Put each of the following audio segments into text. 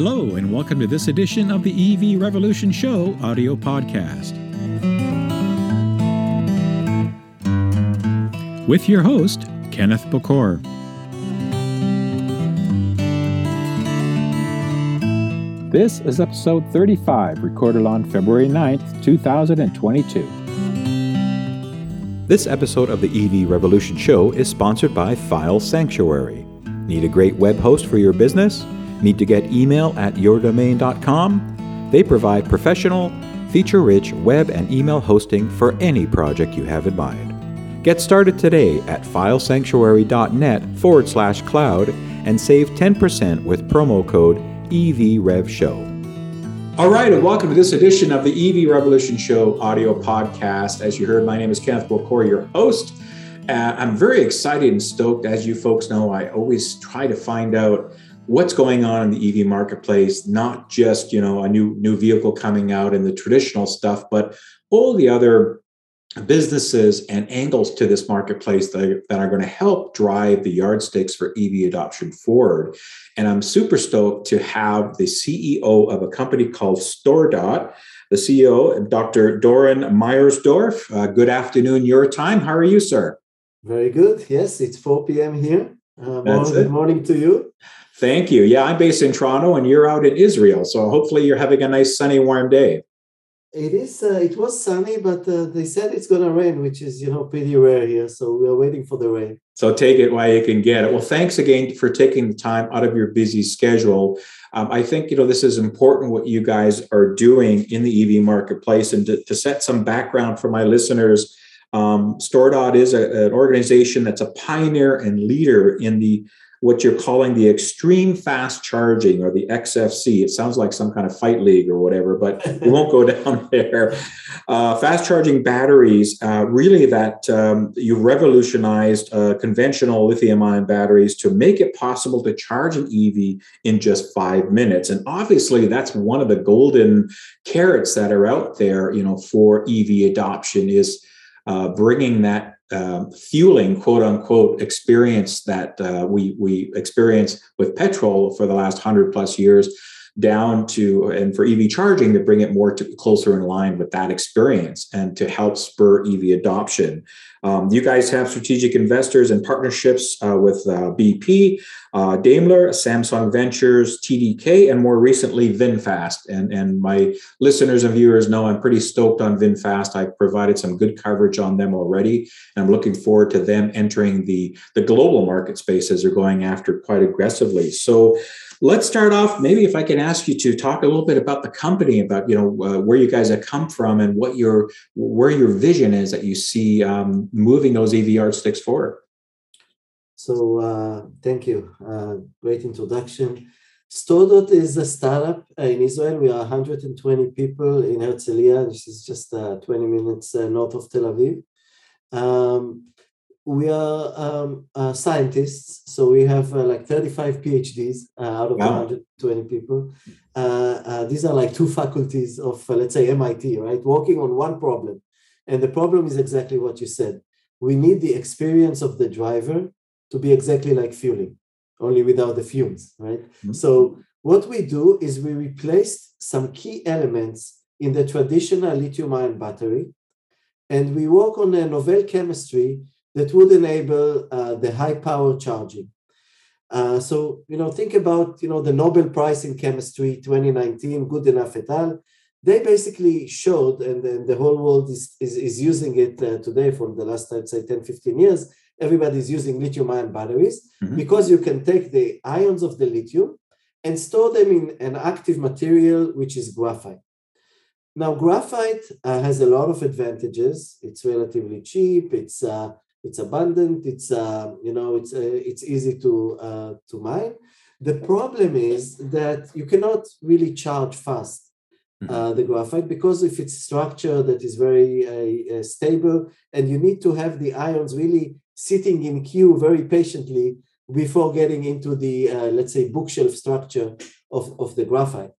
Hello, and welcome to this edition of the EV Revolution Show audio podcast. With your host, Kenneth Bokor. This is episode 35, recorded on February 9th, 2022. This episode of the EV Revolution Show is sponsored by File Sanctuary. Need a great web host for your business? Need to get email at yourdomain.com? They provide professional, feature rich web and email hosting for any project you have in mind. Get started today at filesanctuary.net forward slash cloud and save 10% with promo code EVRevShow. All right, and welcome to this edition of the EV Revolution Show audio podcast. As you heard, my name is Kenneth Bokor, your host. Uh, I'm very excited and stoked. As you folks know, I always try to find out what's going on in the EV marketplace, not just you know a new new vehicle coming out and the traditional stuff, but all the other businesses and angles to this marketplace that are, that are going to help drive the yardsticks for EV adoption forward. And I'm super stoked to have the CEO of a company called StoreDot, the CEO, Dr. Doron Myersdorf. Uh, good afternoon, your time. How are you, sir? Very good. Yes, it's 4 p.m. here. Uh, morning, good morning to you. Thank you. Yeah, I'm based in Toronto and you're out in Israel. So hopefully you're having a nice sunny, warm day. It is. Uh, it was sunny, but uh, they said it's going to rain, which is you know pretty rare here. So we are waiting for the rain. So take it while you can get it. Well, thanks again for taking the time out of your busy schedule. Um, I think you know this is important what you guys are doing in the EV marketplace, and to, to set some background for my listeners. Um, StoreDot is a, an organization that's a pioneer and leader in the what you're calling the extreme fast charging or the XFC. It sounds like some kind of fight league or whatever, but we won't go down there. Uh, fast charging batteries, uh, really, that um, you revolutionized uh, conventional lithium ion batteries to make it possible to charge an EV in just five minutes. And obviously, that's one of the golden carrots that are out there, you know, for EV adoption is uh, bringing that um, fueling quote unquote experience that uh, we we experience with petrol for the last hundred plus years down to and for EV charging to bring it more to closer in line with that experience and to help spur EV adoption. Um, you guys have strategic investors and partnerships uh, with uh, BP, uh, Daimler, Samsung Ventures, TDK, and more recently VinFast. And, and my listeners and viewers know I'm pretty stoked on VinFast. I've provided some good coverage on them already, and I'm looking forward to them entering the, the global market space as they're going after quite aggressively. So Let's start off. Maybe if I can ask you to talk a little bit about the company, about you know uh, where you guys have come from, and what your where your vision is that you see um, moving those EV yardsticks forward. So uh, thank you. Uh, great introduction. StoreDot is a startup in Israel. We are 120 people in Herzliya. This is just uh, 20 minutes uh, north of Tel Aviv. Um, we are um, uh, scientists, so we have uh, like 35 PhDs uh, out of wow. 120 people. Uh, uh, these are like two faculties of, uh, let's say, MIT, right? Working on one problem. And the problem is exactly what you said. We need the experience of the driver to be exactly like fueling, only without the fumes, right? Mm-hmm. So, what we do is we replaced some key elements in the traditional lithium ion battery, and we work on a novel chemistry that would enable uh, the high power charging. Uh, so, you know, think about, you know, the Nobel Prize in Chemistry 2019, Goodenough et al. They basically showed, and then the whole world is, is, is using it uh, today for the last, I'd say, 10, 15 years. Everybody's using lithium ion batteries mm-hmm. because you can take the ions of the lithium and store them in an active material, which is graphite. Now, graphite uh, has a lot of advantages. It's relatively cheap. It's uh, it's abundant, it's uh, you know it's uh, it's easy to uh, to mine. The problem is that you cannot really charge fast. Uh, the graphite because if it's structure that is very uh, uh, stable and you need to have the ions really sitting in queue very patiently before getting into the uh, let's say bookshelf structure of, of the graphite.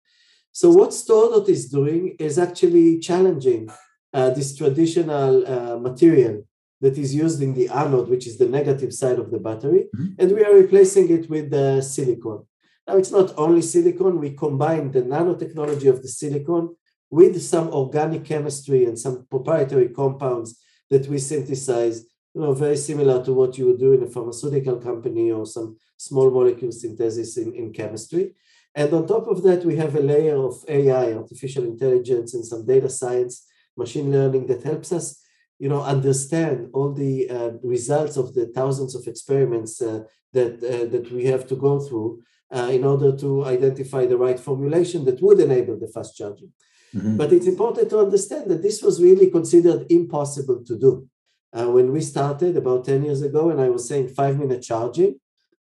So what StoreDot is doing is actually challenging uh, this traditional uh, material that is used in the anode, which is the negative side of the battery, mm-hmm. and we are replacing it with the silicon. Now, it's not only silicon. We combine the nanotechnology of the silicon with some organic chemistry and some proprietary compounds that we synthesize, you know, very similar to what you would do in a pharmaceutical company or some small molecule synthesis in, in chemistry. And on top of that, we have a layer of AI, artificial intelligence, and some data science, machine learning that helps us, you know, understand all the uh, results of the thousands of experiments uh, that uh, that we have to go through uh, in order to identify the right formulation that would enable the fast charging. Mm-hmm. But it's important to understand that this was really considered impossible to do. Uh, when we started about 10 years ago, and I was saying five minute charging,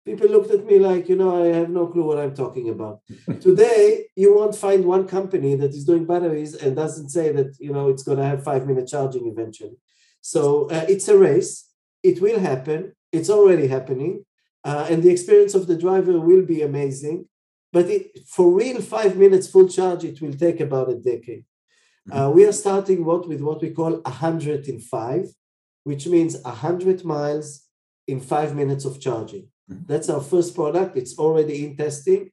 people looked at me like, you know, I have no clue what I'm talking about. Today, you won't find one company that is doing batteries and doesn't say that, you know, it's going to have five minute charging eventually. So uh, it's a race. It will happen. It's already happening. Uh, and the experience of the driver will be amazing. But it, for real five minutes full charge, it will take about a decade. Mm-hmm. Uh, we are starting what with what we call 100 in five, which means 100 miles in five minutes of charging. Mm-hmm. That's our first product. It's already in testing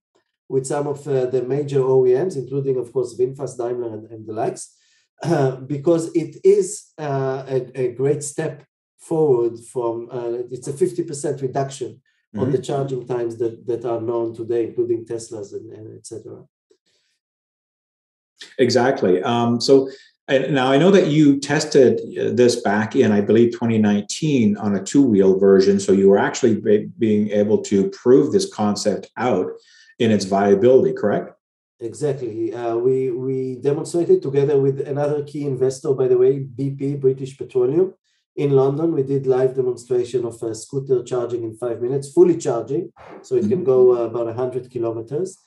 with some of uh, the major OEMs, including, of course, VinFast, Daimler, and, and the likes, uh, because it is uh, a, a, great step forward from uh, it's a 50% reduction mm-hmm. on the charging times that, that are known today, including Teslas and, and etc. Exactly. Um, so and now I know that you tested uh, this back in, I believe, 2019 on a two-wheel version. So you were actually be, being able to prove this concept out in its viability, correct? Exactly. Uh, we we demonstrated together with another key investor, by the way, BP, British Petroleum, in London, we did live demonstration of a scooter charging in five minutes, fully charging, so it can go uh, about 100 kilometers.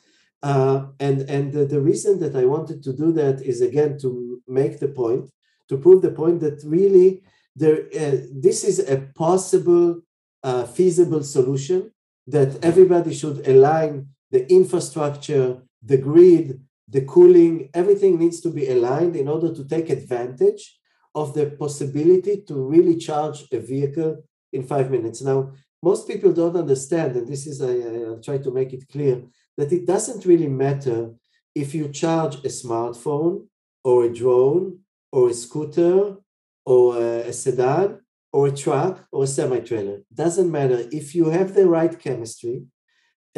Uh, and and the, the, reason that I wanted to do that is again to make the point, to prove the point that really there uh, this is a possible, uh, feasible solution that everybody should align the infrastructure, the grid, the cooling, everything needs to be aligned in order to take advantage of the possibility to really charge a vehicle in five minutes. Now, most people don't understand, and this is, I, I'll try to make it clear, that it doesn't really matter if you charge a smartphone or a drone or a scooter or a, a sedan or a truck or a semi-trailer. Doesn't matter if you have the right chemistry,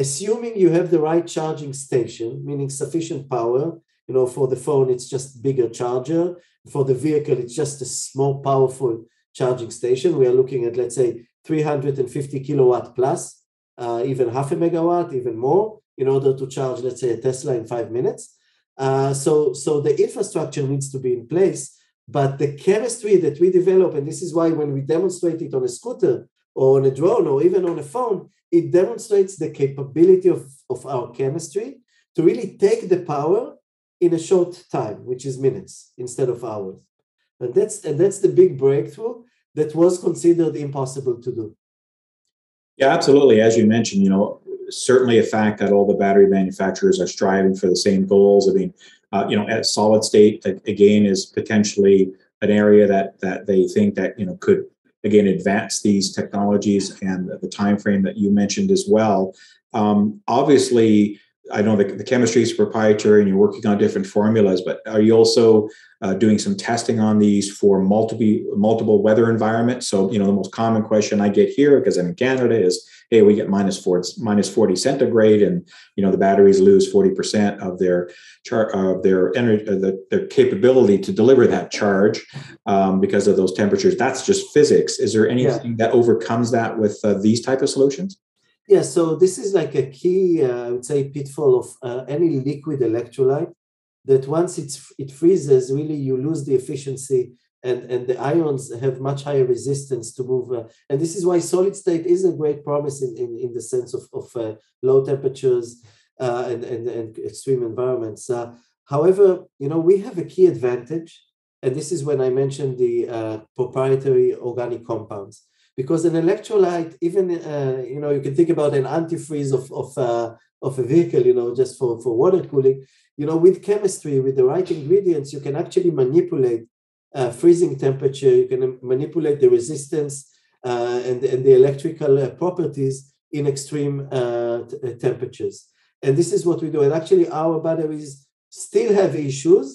assuming you have the right charging station, meaning sufficient power. You know, for the phone, it's just bigger charger. For the vehicle, it's just a small, powerful charging station. We are looking at, let's say, 350 kilowatt plus, uh, even half a megawatt, even more, in order to charge, let's say, a Tesla in five minutes. Uh, so, so the infrastructure needs to be in place, but the chemistry that we develop, and this is why when we demonstrate it on a scooter or on a drone or even on a phone, it demonstrates the capability of, of our chemistry to really take the power in a short time, which is minutes instead of hours. And that's and that's the big breakthrough that was considered impossible to do. Yeah, absolutely. As you mentioned, you know, certainly a fact that all the battery manufacturers are striving for the same goals. I mean, uh, you know, at solid state again is potentially an area that that they think that you know could again advance these technologies and the time frame that you mentioned as well. Um, obviously, I know the, the chemistry is proprietary and you're working on different formulas, but are you also uh, doing some testing on these for multiple multiple weather environments? So, you know, the most common question I get here, because I'm in Canada, is, hey, we get minus four, minus 40 centigrade, and you know the batteries lose 40% of their char- of their energy, uh, the, their capability to deliver that charge um, because of those temperatures. That's just physics. Is there anything yeah. that overcomes that with uh, these type of solutions? Yeah, so this is like a key, uh, I would say, pitfall of uh, any liquid electrolyte that once it's, it freezes, really you lose the efficiency and, and the ions have much higher resistance to move. Uh, and this is why solid state is a great promise in, in, in the sense of, of uh, low temperatures uh, and, and, and extreme environments. Uh, however, you know, we have a key advantage, and this is when I mentioned the proprietary organic compounds because an electrolyte, even uh, you know, you can think about an antifreeze of of uh, of a vehicle, you know, just for for water cooling. You know, with chemistry, with the right ingredients, you can actually manipulate uh, freezing temperature. You can manipulate the resistance uh, and and the electrical uh, properties in extreme uh, t- temperatures. And this is what we do. And actually, our batteries still have issues,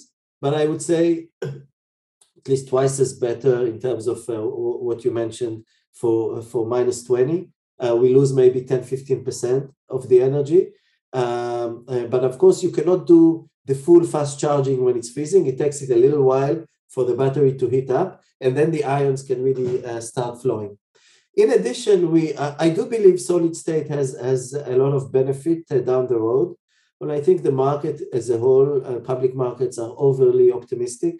but I would say at least twice as better in terms of uh, what you mentioned for, for minus 20. Uh, we lose maybe 10, 15% of the energy. Um, uh, but of course, you cannot do the full fast charging when it's freezing. It takes it a little while for the battery to heat up, and then the ions can really uh, start flowing. In addition, we uh, I do believe solid state has has a lot of benefit uh, down the road. But I think the market as a whole, public markets are overly optimistic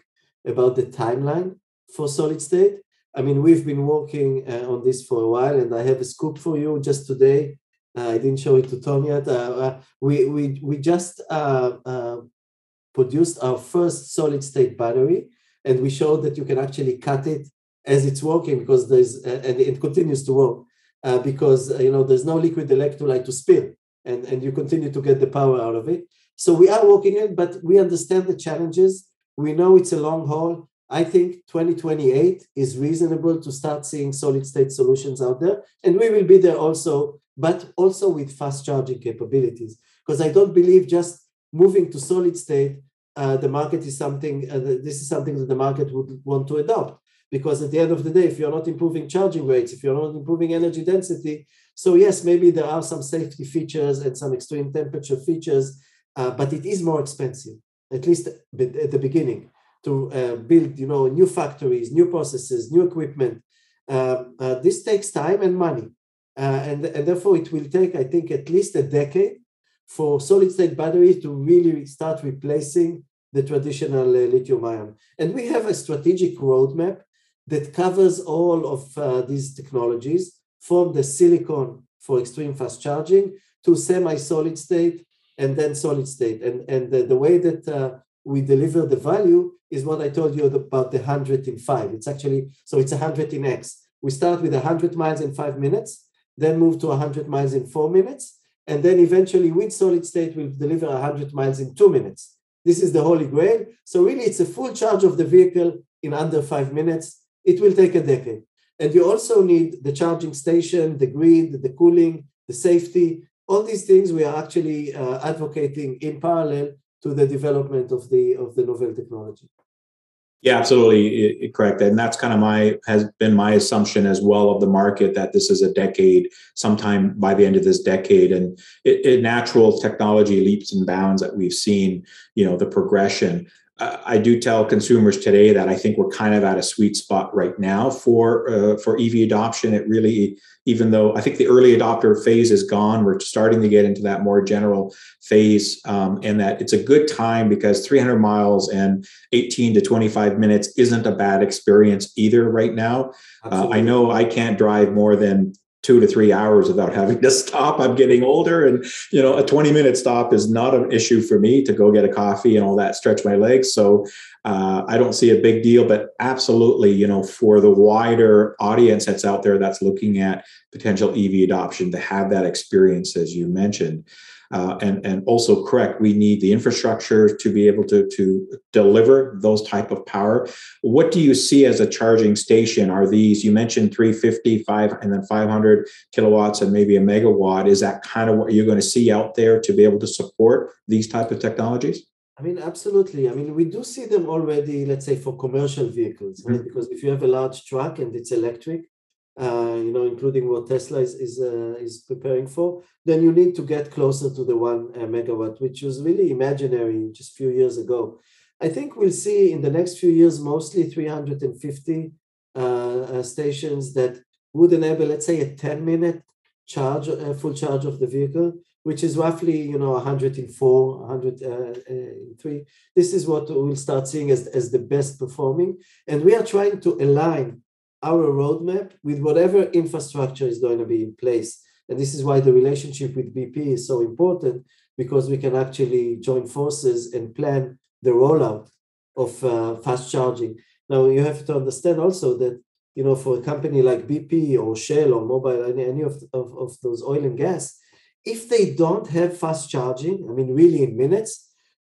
about the timeline for solid state. I mean, we've been working uh, on this for a while, and I have a scoop for you just today. Uh, I didn't show it to Tom yet. we we we just produced our first solid state battery and we showed that you can actually cut it as it's working because there's and it continues to work uh, because uh, you know there's no liquid electrolyte to spill and and you continue to get the power out of it so we are working it but we understand the challenges we know it's a long haul i think 2028 is reasonable to start seeing solid state solutions out there. And we will be there also but also with fast charging capabilities. Because i don't believe just moving to solid state uh, the market is something, uh, this is something that the market would want to adopt. Because at the end of the day, if you're not improving charging rates, if you're not improving energy density, so yes, maybe there are some safety features and some extreme temperature features, uh, but it is more expensive, at least at the beginning, to uh, build, you know, new factories, new processes, new equipment. Um, uh, this takes time and money, uh, and and therefore it will take, I think, at least a decade for solid state batteries to really start replacing the traditional uh, lithium ion. And we have a strategic roadmap that covers all of uh, these technologies from the silicon for extreme fast charging to semi solid state and then solid state. And, and the, the way that we deliver the value is what I told you about the 100 in five. It's actually, so it's 100 in X. We start with 100 miles in five minutes, then move to 100 miles in four minutes, and then eventually with solid state we'll deliver 100 miles in two minutes. This is the holy grail. So really it's a full charge of the vehicle in under five minutes. It will take a decade. And you also need the charging station, the grid, the cooling, the safety. All these things we are actually uh, advocating in parallel to the development of the of the novel technology. Yeah, absolutely correct. And that's kind of my has been my assumption as well of the market that this is a decade, sometime by the end of this decade, and it, it natural technology leaps and bounds that we've seen. You know, the progression. I do tell consumers today that I think we're kind of at a sweet spot right now for uh, for EV adoption. It really, even though I think the early adopter phase is gone, we're starting to get into that more general phase, um, and that it's a good time because 300 miles and 18 to 25 minutes isn't a bad experience either right now. Uh, I know I can't drive more than two to three hours without having to stop. I'm getting older, and you know, a 20 minute stop is not an issue for me to go get a coffee and all that, stretch my legs. So uh, I don't see a big deal, but absolutely, you know, for the wider audience that's out there that's looking at potential EV adoption to have that experience, as you mentioned uh, and and also correct we need the infrastructure to be able to to deliver those type of power what do you see as a charging station are these you mentioned 350 5 and then 500 kilowatts and maybe a megawatt is that kind of what you're going to see out there to be able to support these type of technologies I mean, absolutely. I mean, we do see them already, let's say, for commercial vehicles, right? Mm-hmm. Because if you have a large truck and it's electric, uh, you know, including what Tesla is is, uh, is preparing for, then you need to get closer to the one uh, megawatt, which was really imaginary just a few years ago. I think we'll see in the next few years mostly 350 uh, uh, stations that would enable, let's say, a 10 minute charge, a full charge of the vehicle, which is roughly, you know, 104, 103. This is what we'll start seeing as, as the best performing. And we are trying to align our roadmap with whatever infrastructure is going to be in place. And this is why the relationship with BP is so important because we can actually join forces and plan the rollout of uh, fast charging. Now you have to understand also that you know for a company like BP or Shell or Mobil any, any of, of, of those oil and gas, if they don't have fast charging, I mean really in minutes,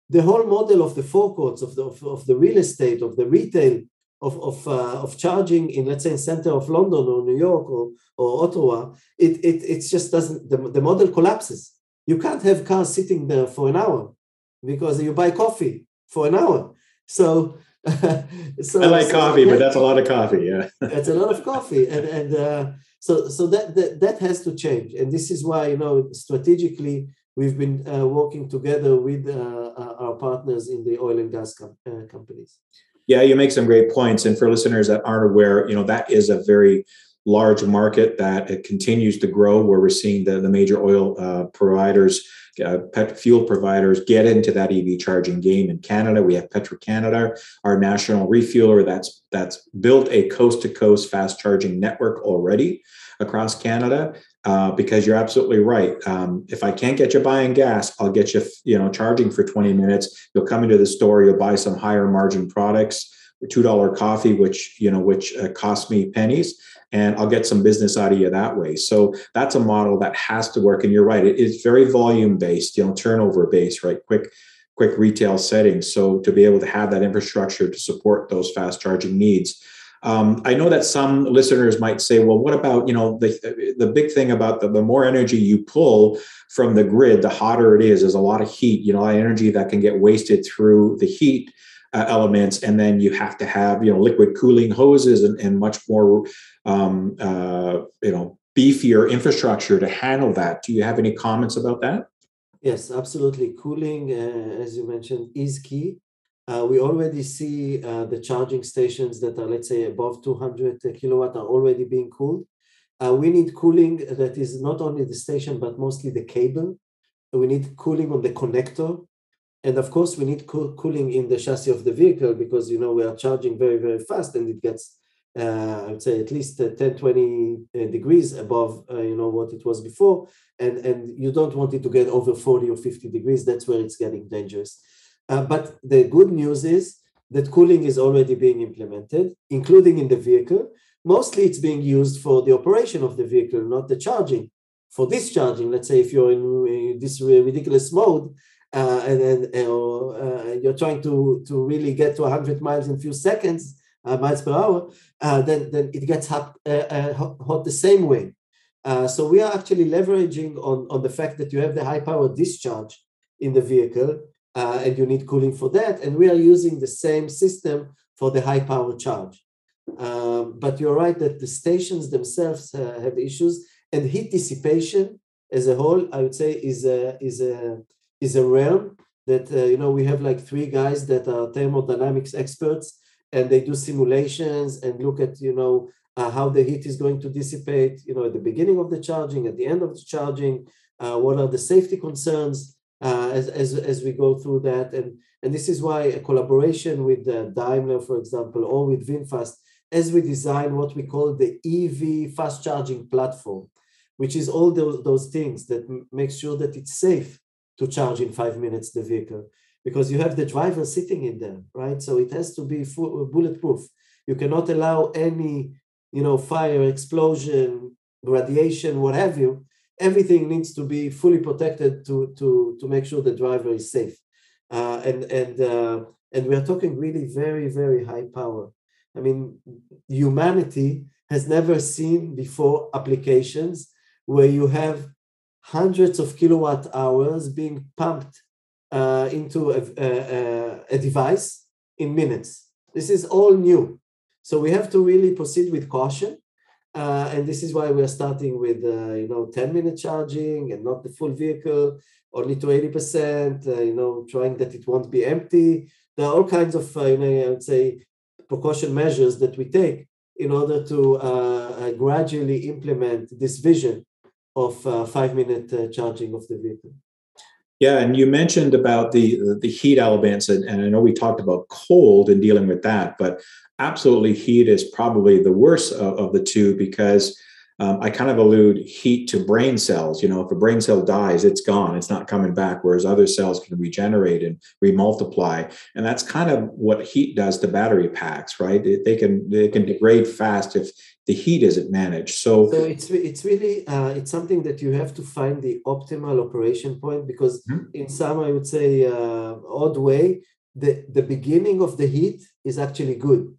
the whole model of the forecourts of the of, of the real estate of the retail of of, uh, of charging in let's say in center of London or New York or, or Ottawa, it, it it just doesn't the, the model collapses you can't have cars sitting there for an hour because you buy coffee for an hour. So, so I like so coffee, but that's a lot of coffee. Yeah, that's a lot of coffee, and and uh, so so that, that that has to change, and this is why you know strategically we've been uh, working together with uh, uh, our partners in the oil and gas com- uh, companies. Yeah, you make some great points, and for listeners that aren't aware, you know that is a very large market that it continues to grow where we're seeing the, the major oil uh, providers uh, pet fuel providers get into that ev charging game in canada. We have petro-canada our national refueler that's that's built a coast to coast fast charging network already across canada uh, because you're absolutely right um, if i can't get you buying gas i'll get you you know charging for 20 minutes you'll come into the store you'll buy some higher margin products two dollar coffee which you know which uh, cost me pennies and I'll get some business out of you that way. So that's a model that has to work. And you're right, it is very volume based, you know, turnover based, right? Quick, quick retail settings. So to be able to have that infrastructure to support those fast charging needs. Um, I know that some listeners might say, well, what about, you know, the, the big thing about the, the more energy you pull from the grid, the hotter it is, there's a lot of heat, you know, energy that can get wasted through the heat uh, elements. And then you have to have you know liquid cooling hoses and, and much more um, uh, you know beefier infrastructure to handle that. Do you have any comments about that? Yes absolutely. Cooling uh, as you mentioned is key uh, we already see uh, the charging stations that are let's say above 200 kilowatt are already being cooled uh, we need cooling that is not only the station but mostly the cable we need cooling on the connector and of course, we need co- cooling in the chassis of the vehicle because, you know, we are charging very, very fast and it gets, uh, I would say, at least uh, 10, 20 uh, degrees above, uh, you know, what it was before. And, and you don't want it to get over 40 or 50 degrees. That's where it's getting dangerous. Uh, but the good news is that cooling is already being implemented, including in the vehicle. Mostly it's being used for the operation of the vehicle, not the charging. For discharging, let's say if you're in this ridiculous mode, uh, and then uh, you're trying to to really get to 100 miles in a few seconds, uh, miles per hour, uh, then then it gets hot, uh, uh, hot the same way. so we are actually leveraging on on the fact that you have the high power discharge in the vehicle, and you need cooling for that, and we are using the same system for the high power charge. Um, but you're right that the stations themselves have issues, and heat dissipation as a whole, I would say, is a is a is a realm that uh, you know we have like three guys that are thermodynamics experts and they do simulations and look at you know uh, how the heat is going to dissipate you know at the beginning of the charging at the end of the charging uh, what are the safety concerns uh, as, as, as we go through that and and this is why a collaboration with uh, daimler for example or with vinfast as we design what we call the ev fast charging platform which is all those, those things that m- make sure that it's safe to charge in five minutes the vehicle because you have the driver sitting in there, right? So it has to be full, bulletproof. You cannot allow any, you know, fire, explosion, radiation, what have you. Everything needs to be fully protected to to to make sure the driver is safe. Uh, and and uh, and we are talking really very very high power. I mean, humanity has never seen before applications where you have hundreds of kilowatt hours being pumped uh, into a, a, a, device in minutes. This is all new. So we have to really proceed with caution. Uh, and this is why we're starting with, uh, you know, 10 minute charging and not the full vehicle, only to 80%, uh, you know, trying that it won't be empty. There are all kinds of, uh, you know, I would say, precaution measures that we take in order to uh, gradually implement this vision of five minute charging of the vehicle. Yeah, and you mentioned about the the heat elements, and, and I know we talked about cold and dealing with that, but absolutely heat is probably the worst of, of the two because um, I kind of allude heat to brain cells. You know, if a brain cell dies, it's gone; it's not coming back. Whereas other cells can regenerate and remultiply, and that's kind of what heat does to battery packs, right? They can they can degrade fast if the heat isn't managed. So, so it's it's really uh, it's something that you have to find the optimal operation point because mm-hmm. in some I would say uh, odd way, the the beginning of the heat is actually good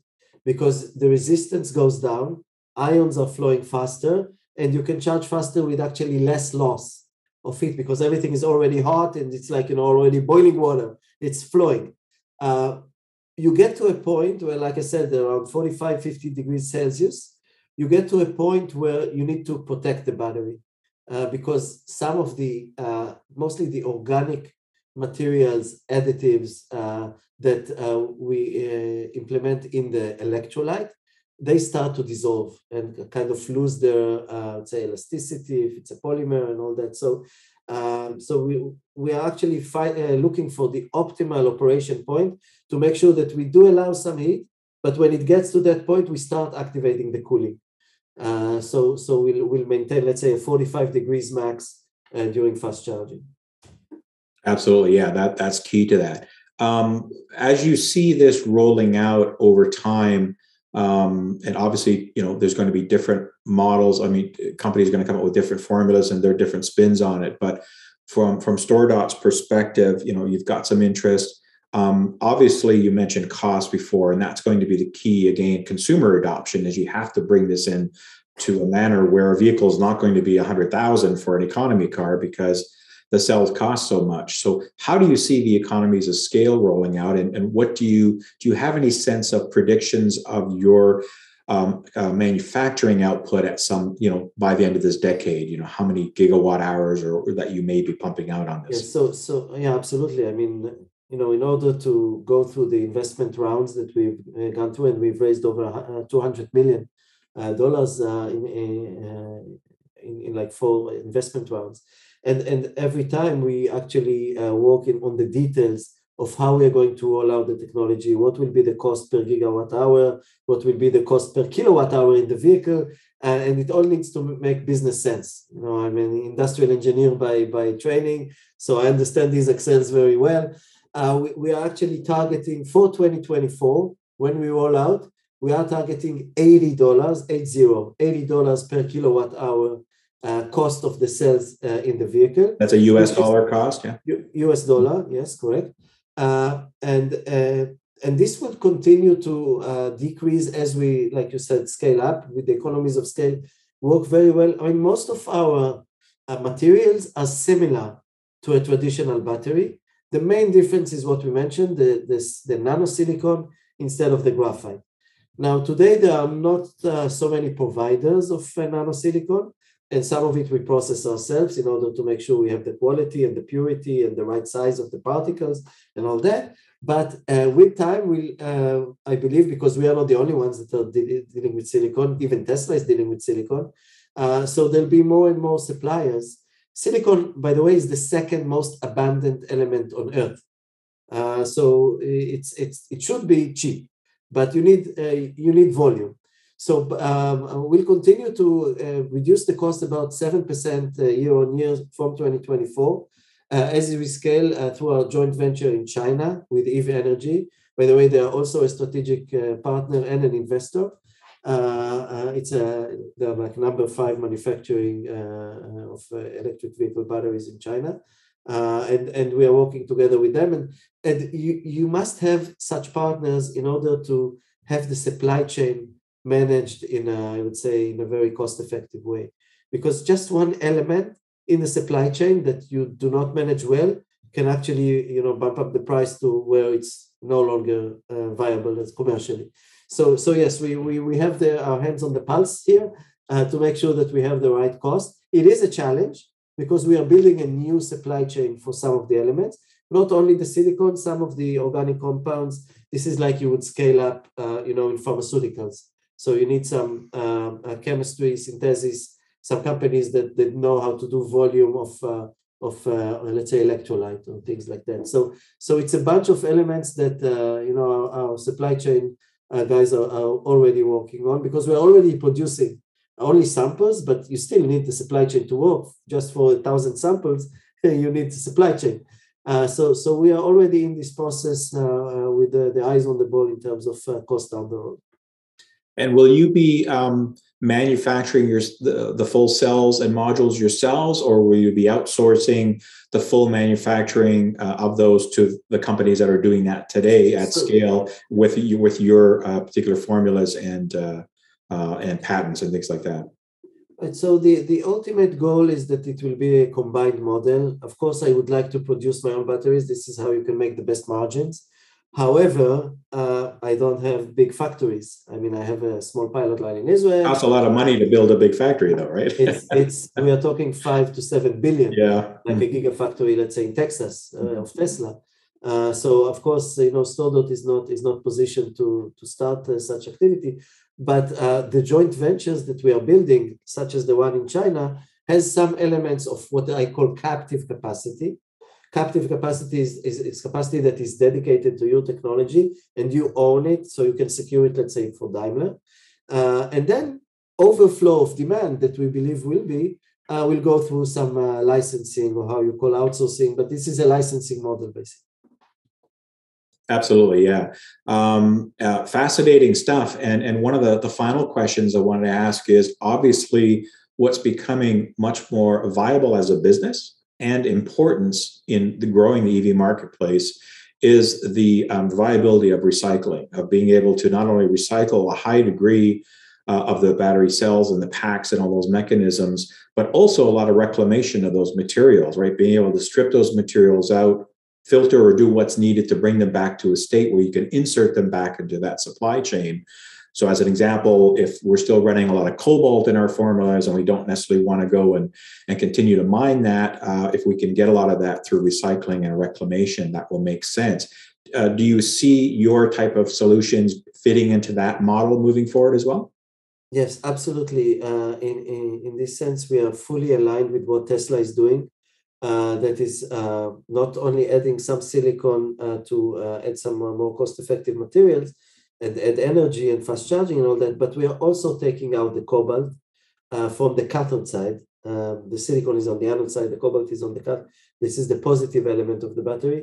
because the resistance goes down ions are flowing faster and you can charge faster with actually less loss of heat because everything is already hot and it's like you know already boiling water. It's flowing. Uh, you get to a point where, like I said, around 45, 50 degrees Celsius, you get to a point where you need to protect the battery uh, because some of the, uh, mostly the organic materials, additives uh, that uh, we uh, implement in the electrolyte, they start to dissolve and kind of lose their, uh, say, elasticity if it's a polymer and all that. So, um, so we we are actually fi- looking for the optimal operation point to make sure that we do allow some heat, but when it gets to that point, we start activating the cooling. Uh, so so we'll, we'll maintain, let's say, a 45 degrees max uh, during fast charging. Absolutely, yeah, that that's key to that. Um, as you see this rolling out over time, um, and obviously, you know, there's going to be different models. I mean, companies are going to come up with different formulas and there are different spins on it. But from from StoreDot's perspective, you know, you've got some interest. Um, obviously, you mentioned cost before, and that's going to be the key again. Consumer adoption is you have to bring this in to a manner where a vehicle is not going to be a hundred thousand for an economy car because the cells cost so much. So, how do you see the economies of scale rolling out, and, and what do you do? You have any sense of predictions of your um, uh, manufacturing output at some, you know, by the end of this decade? You know, how many gigawatt hours or, or that you may be pumping out on this? Yeah, so, so yeah, absolutely. I mean, you know, in order to go through the investment rounds that we've uh, gone through, and we've raised over uh, 200 million uh, dollars in, in, in, like four investment rounds. And, and every time we actually work in, on the details of how we are going to roll out the technology, what will be the cost per gigawatt hour, what will be the cost per kilowatt hour in the vehicle, and it all needs to make business sense. You know, I'm an industrial engineer by by training, so I understand these excels very well uh, we, we, are actually targeting for 2024 when we roll out we are targeting $80 80 $80 per kilowatt hour uh, cost of the cells uh, in the vehicle. That's a us dollar cost yeah. Us dollar yes correct. Uh, and uh, and this will continue to uh, decrease as we like you said scale up with the economies of scale work very well. I mean most of our materials are similar to a traditional battery the main difference is what we mentioned, the, this, the nanosilicon instead of the graphite. Now, today there are not uh, so many providers of uh, nanosilicon, and some of it we process ourselves in order to make sure we have the quality and the purity and the right size of the particles and all that. But uh, with time, we uh, I believe, because we are not the only ones that are de- dealing with silicon, even Tesla is dealing with silicon. Uh, so there'll be more and more suppliers Silicon, by the way, is the second most abundant element on Earth. Uh, so it's it's it should be cheap, but you need uh, you need volume. So um, we'll continue to uh, reduce the cost about seven percent uh, year on year from 2024 uh, as we scale uh, through our joint venture in China with Eve Energy. By the way, they are also a strategic partner and an investor. Uh, uh, it's a they're like number five manufacturing uh, of electric vehicle batteries in China. Uh, and and we are working together with them. And and you you must have such partners in order to have the supply chain managed in a, I would say in a very cost effective way. Because just one element in the supply chain that you do not manage well can actually you know bump up the price to where it's no longer uh, viable as commercially so, so yes, we, we, we have the, our hands on the pulse here uh, to make sure that we have the right cost. It is a challenge because we are building a new supply chain for some of the elements, not only the silicon, some of the organic compounds. This is like you would scale up, uh, you know, in pharmaceuticals. So you need some um, uh, chemistry, synthesis, some companies that, that know how to do volume of uh, of uh, let's say electrolyte or things like that. So so it's a bunch of elements that uh, you know our, our supply chain uh, guys are, are, already working on because we're already producing only samples, but you still need the supply chain to work. Just for a thousand samples, you need the supply chain. Uh, so, so we are already in this process uh, with the, the, eyes on the ball in terms of uh, cost down the road. And will you be um, manufacturing your the, the full cells and modules yourselves, or will you be outsourcing the full manufacturing uh, of those to the companies that are doing that today at so, scale with you with your uh, particular formulas and uh, uh and patents and things like that? Right, so the, the ultimate goal is that it will be a combined model. Of course, I would like to produce my own batteries. This is how you can make the best margins. However, uh, I don't have big factories. I mean, I have a small pilot line in Israel. Costs a lot of money to build a big factory, though, right? it's, it's we are talking five to seven billion. Yeah, like a gigafactory, let's say in Texas uh, of Tesla. Uh, so of course, you know, StoreDot is not is not positioned to to start uh, such activity, but uh, the joint ventures that we are building, such as the one in China, has some elements of what I call captive capacity captive capacity is, is, is, capacity that is dedicated to your technology and you own it so you can secure it let's say for daimler. Uh, and then overflow of demand that we believe will be uh, will go through some uh, licensing or how you call outsourcing but this is a licensing model basically. Absolutely yeah. Um, uh, fascinating stuff and and one of the the final questions i wanted to ask is obviously what's becoming much more viable as a business and importance in the growing the EV marketplace is the um, viability of recycling, of being able to not only recycle a high degree uh, of the battery cells and the packs and all those mechanisms, but also a lot of reclamation of those materials, right? Being able to strip those materials out, filter or do what's needed to bring them back to a state where you can insert them back into that supply chain so, as an example, if we're still running a lot of cobalt in our formulas and we don't necessarily want to go and, and continue to mine that, uh, if we can get a lot of that through recycling and reclamation, that will make sense. Uh, do you see your type of solutions fitting into that model moving forward as well? Yes, absolutely. Uh, in, in, in this sense, we are fully aligned with what Tesla is doing. Uh, that is uh, not only adding some silicon uh, to uh, add some more cost effective materials, and add energy and fast charging and all that, but we are also taking out the cobalt uh, from the cathode side. Um, the silicon is on the anode side, the cobalt is on the cathode. This is the positive element of the battery.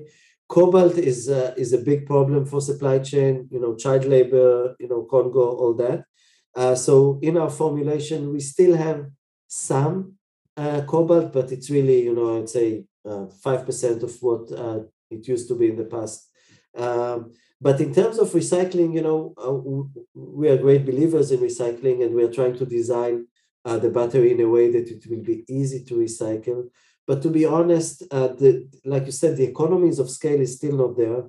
Cobalt is uh, is a big problem for supply chain, you know, child labor, you know, Congo, all that. Uh, so in our formulation, we still have some uh, cobalt, but it's really, you know, I'd say uh, five percent of what uh, it used to be in the past. Um, but in terms of recycling, you know, uh, we are great believers in recycling and we are trying to design uh, the battery in a way that it will be easy to recycle. But to be honest, uh, the, like you said, the economies of scale is still not there.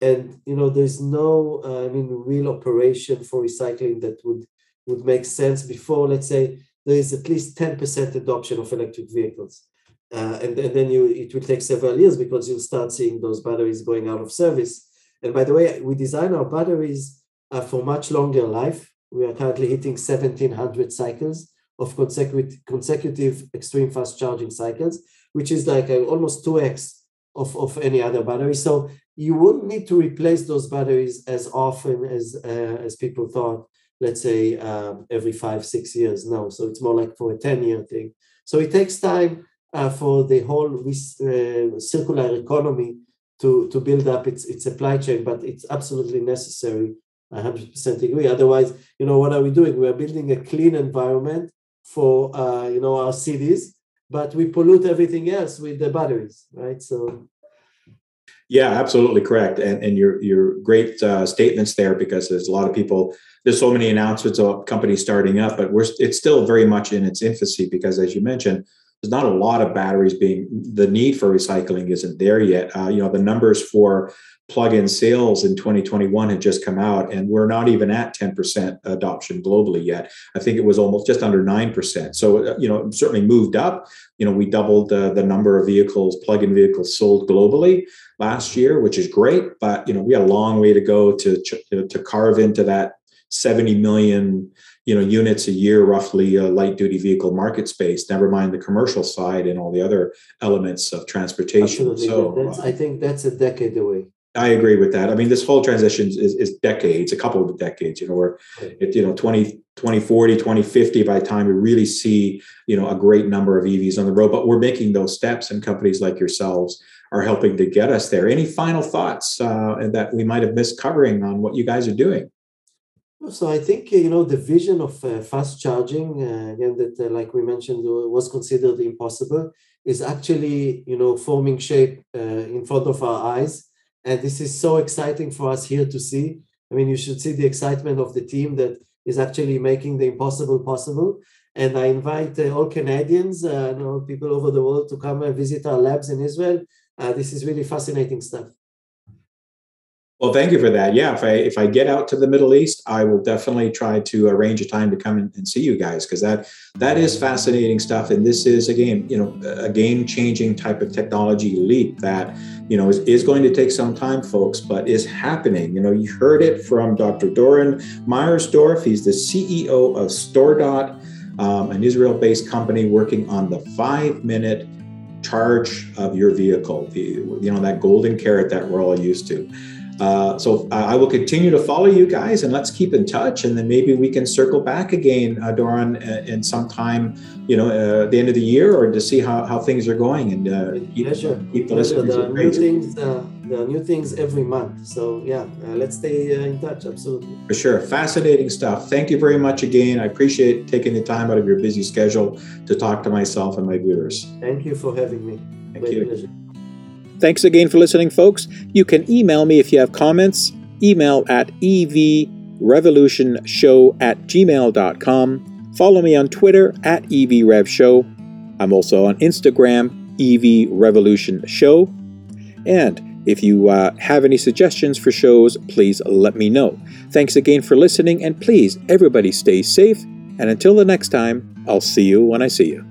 And, you know, there's no, uh, I mean, real operation for recycling that would, would make sense before, let's say, there is at least 10% adoption of electric vehicles. Uh, and, and then you, it will take several years because you'll start seeing those batteries going out of service and by the way, we design our batteries uh, for much longer life. We are currently hitting 1700 cycles of consecutive, consecutive extreme fast charging cycles, which is like a, almost 2x of, of any other battery. So you wouldn't need to replace those batteries as often as, uh, as people thought, let's say um, every five, six years. No, so it's more like for a 10 year thing. So it takes time uh, for the whole uh, circular economy to, to build up its, its supply chain, but it's absolutely necessary. I 100% agree. Otherwise, you know, what are we doing? We are building a clean environment for, uh, you know, our cities, but we pollute everything else with the batteries, right? So yeah, absolutely correct, and and your your great uh, statements there because there's a lot of people. There's so many announcements of companies starting up, but we're it's still very much in its infancy because, as you mentioned, there's not a lot of batteries being the need for recycling isn't there yet. Uh, you know the numbers for plug-in sales in 2021 had just come out and we're not even at 10% adoption globally yet. I think it was almost just under 9% so uh, you know certainly moved up. You know we doubled the, the number of vehicles plug-in vehicles sold globally last year which is great but you know we got a long way to go to to, to carve into that 70 million you know units a year roughly a light duty vehicle market space never mind the commercial side and all the other elements of transportation Absolutely. so uh, i think that's a decade away I agree with that. I mean, this whole transition is, is decades, a couple of decades, you know, where it, you know, 20, 2040, 2050, by the time we really see, you know, a great number of EVs on the road, but we're making those steps and companies like yourselves are helping to get us there. Any final thoughts uh, that we might have missed covering on what you guys are doing? So I think you know the vision of uh, fast charging uh, again that uh, like we mentioned uh, was considered impossible is actually you know forming shape uh, in front of our eyes, and this is so exciting for us here to see. I mean, you should see the excitement of the team that is actually making the impossible possible. And I invite uh, all Canadians, uh, you know, people over the world to come and visit our labs in Israel. Uh, this is really fascinating stuff. Well, thank you for that. Yeah, if I if I get out to the Middle East, I will definitely try to arrange a time to come and see you guys because that that is fascinating stuff. And this is again, you know, a game changing type of technology leap that you know is, is going to take some time, folks, but is happening. You know, you heard it from Dr. Doron Myersdorf. He's the CEO of StoreDot, um, an Israel-based company working on the five-minute charge of your vehicle. The, you know that golden carrot that we're all used to. Uh, so I will continue to follow you guys and let's keep in touch. And then maybe we can circle back again, uh, Doron, uh, in some time, you know, uh, at the end of the year or to see how, how things are going and uh, keep, Pleasure. keep the Pleasure. There are new things. Uh, there are new things every month. So yeah, let's stay in touch. Absolutely. For sure. Fascinating stuff. Thank you very much again. I appreciate taking the time out of your busy schedule to talk to myself and my viewers. Thank you for having me. Thank Great you. Pleasure. Thanks again for listening, folks. You can email me if you have comments. Email at evrevolutionshow at gmail.com. Follow me on Twitter at evrevshow. I'm also on Instagram, evrevolutionshow. And if you uh, have any suggestions for shows, please let me know. Thanks again for listening, and please, everybody stay safe. And until the next time, I'll see you when I see you.